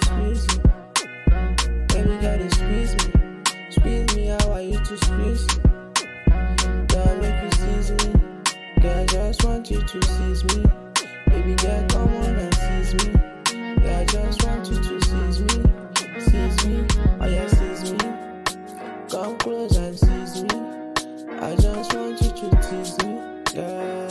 to squeeze me. Baby girl, they squeeze me. Squeeze me how I used to squeeze you. Girl, make you seize me. Girl, I just want you to seize me. Baby girl, come on and seize me. Girl, I just want you to seize me. Seize me, oh yeah, seize me. Come close and seize me. I just want you to tease me, girl.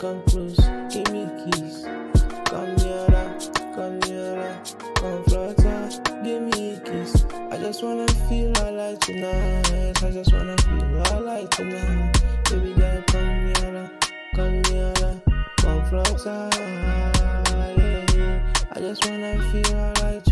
Come close, give me kiss. Come nearer, ah, come nearer, ah. come flutter, ah, give me a kiss. I just wanna feel alive tonight. I just wanna feel alive tonight. Baby girl, come nearer, come nearer, come flutter. Yeah, yeah. I just wanna feel alive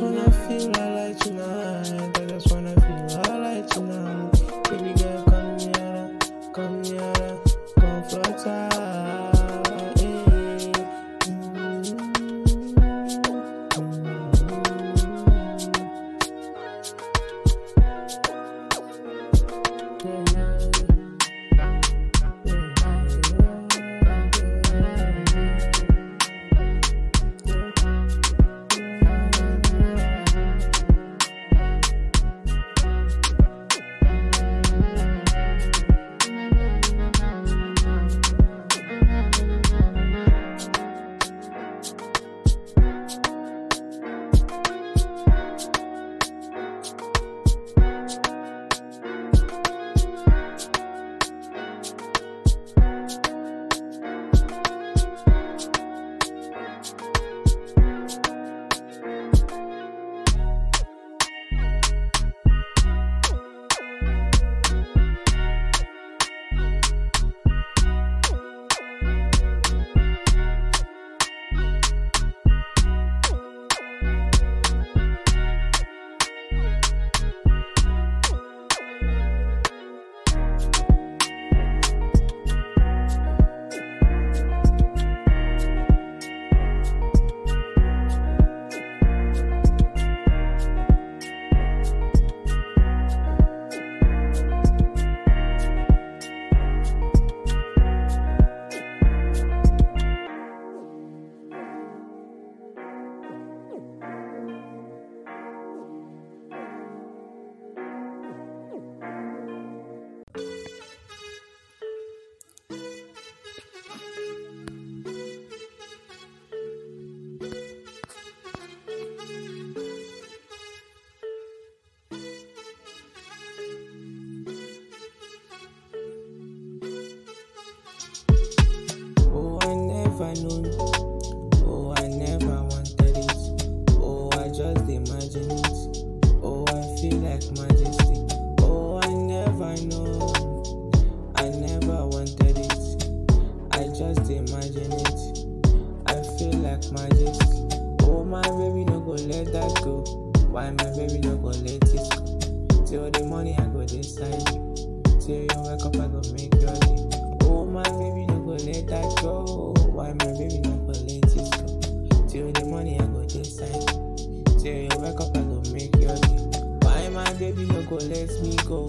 I go let me go?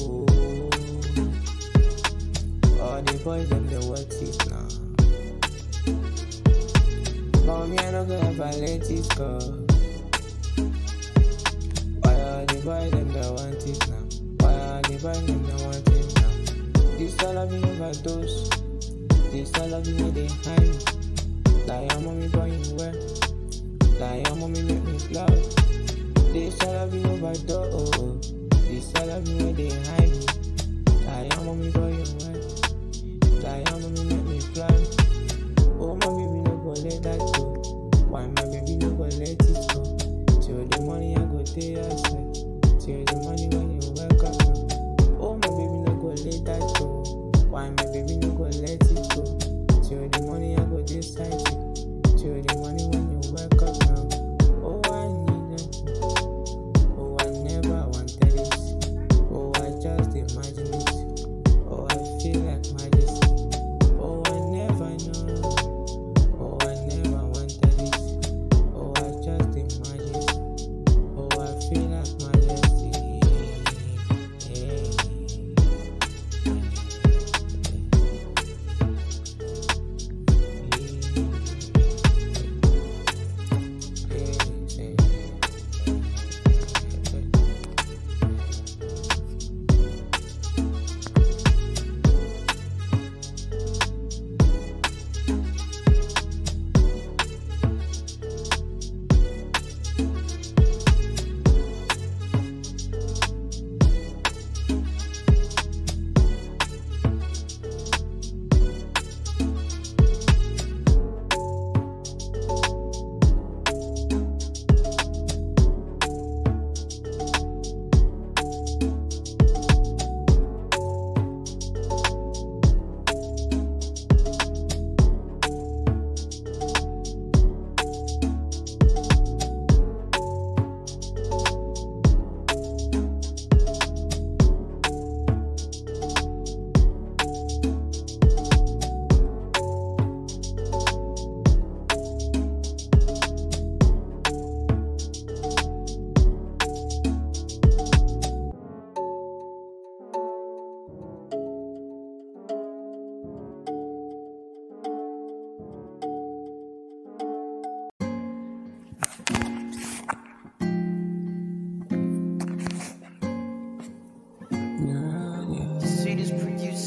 All the boys them they want now. But me I no go ever let it go. Why all the boys them they want now? Why all the boys them they want now? This all of me overdose. This all of me they hide. Like your mommy boy you well. Like your mommy make me proud. This all of me overdose. All of me they hide. Like your mommy boy you your mommy make me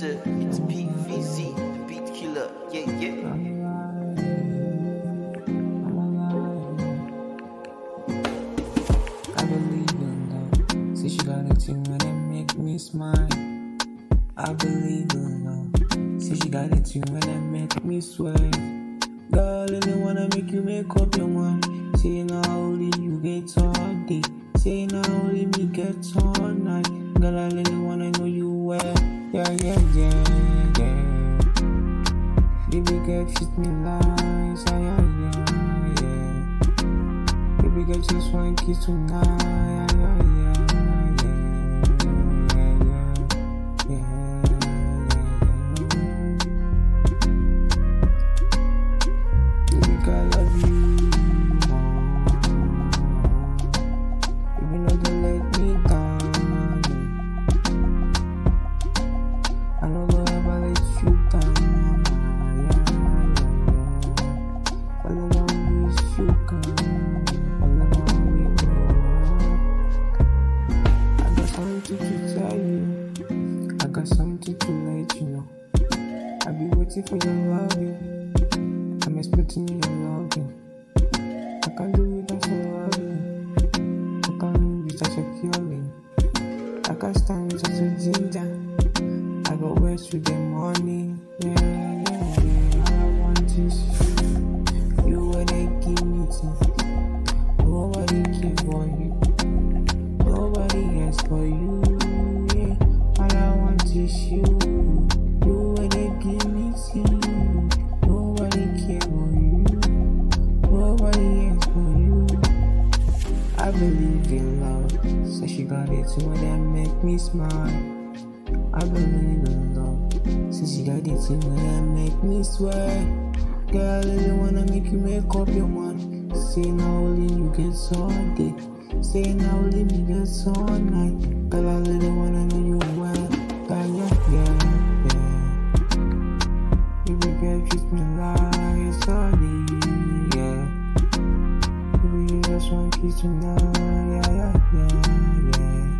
producer, it's PVZ, the beat killer. Yeah, yeah. I believe in love. See, she got a thing when it make me smile. I believe in love. See, she got a thing when it make me sweat. Girl, I don't wanna make you make up your mind. Say now only you get all day. Say now only me get all night. Girl, I really wanna know you well. Yeah, yeah, yeah, yeah. Baby girl, treat me nice. Yeah, yeah, yeah. Baby girl, just want kiss tonight. Yeah, yeah, waiting for your loving. I'm expecting your loving. I can't do without your loving. I can't live without your curing. I can't stand without your ginger. Make me smile. I've believe in love. Since you got too, and that make me swear. Girl, I really wanna make you make up your mind. Say now only you get all day. Say now only me get night. Girl, I really wanna know you well. Girl, yeah, yeah, yeah. Baby girl, treat me like sorry, yeah. Baby, you just want to kiss tonight, yeah, yeah, yeah, yeah. Yeah,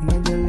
You